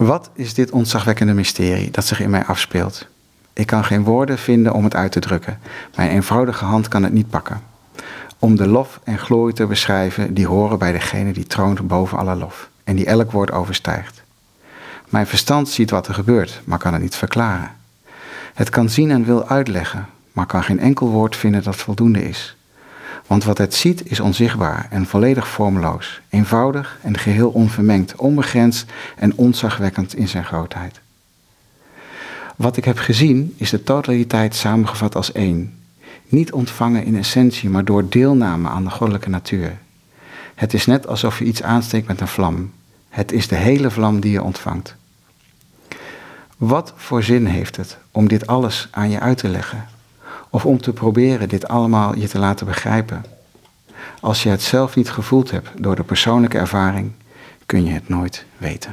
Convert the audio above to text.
Wat is dit ontzagwekkende mysterie dat zich in mij afspeelt? Ik kan geen woorden vinden om het uit te drukken. Mijn eenvoudige hand kan het niet pakken. Om de lof en glorie te beschrijven die horen bij degene die troont boven alle lof en die elk woord overstijgt. Mijn verstand ziet wat er gebeurt, maar kan het niet verklaren. Het kan zien en wil uitleggen, maar kan geen enkel woord vinden dat voldoende is. Want wat het ziet is onzichtbaar en volledig vormeloos, eenvoudig en geheel onvermengd, onbegrensd en onzagwekkend in zijn grootheid. Wat ik heb gezien is de totaliteit samengevat als één. Niet ontvangen in essentie, maar door deelname aan de goddelijke natuur. Het is net alsof je iets aansteekt met een vlam. Het is de hele vlam die je ontvangt. Wat voor zin heeft het om dit alles aan je uit te leggen? Of om te proberen dit allemaal je te laten begrijpen? Als je het zelf niet gevoeld hebt door de persoonlijke ervaring, kun je het nooit weten.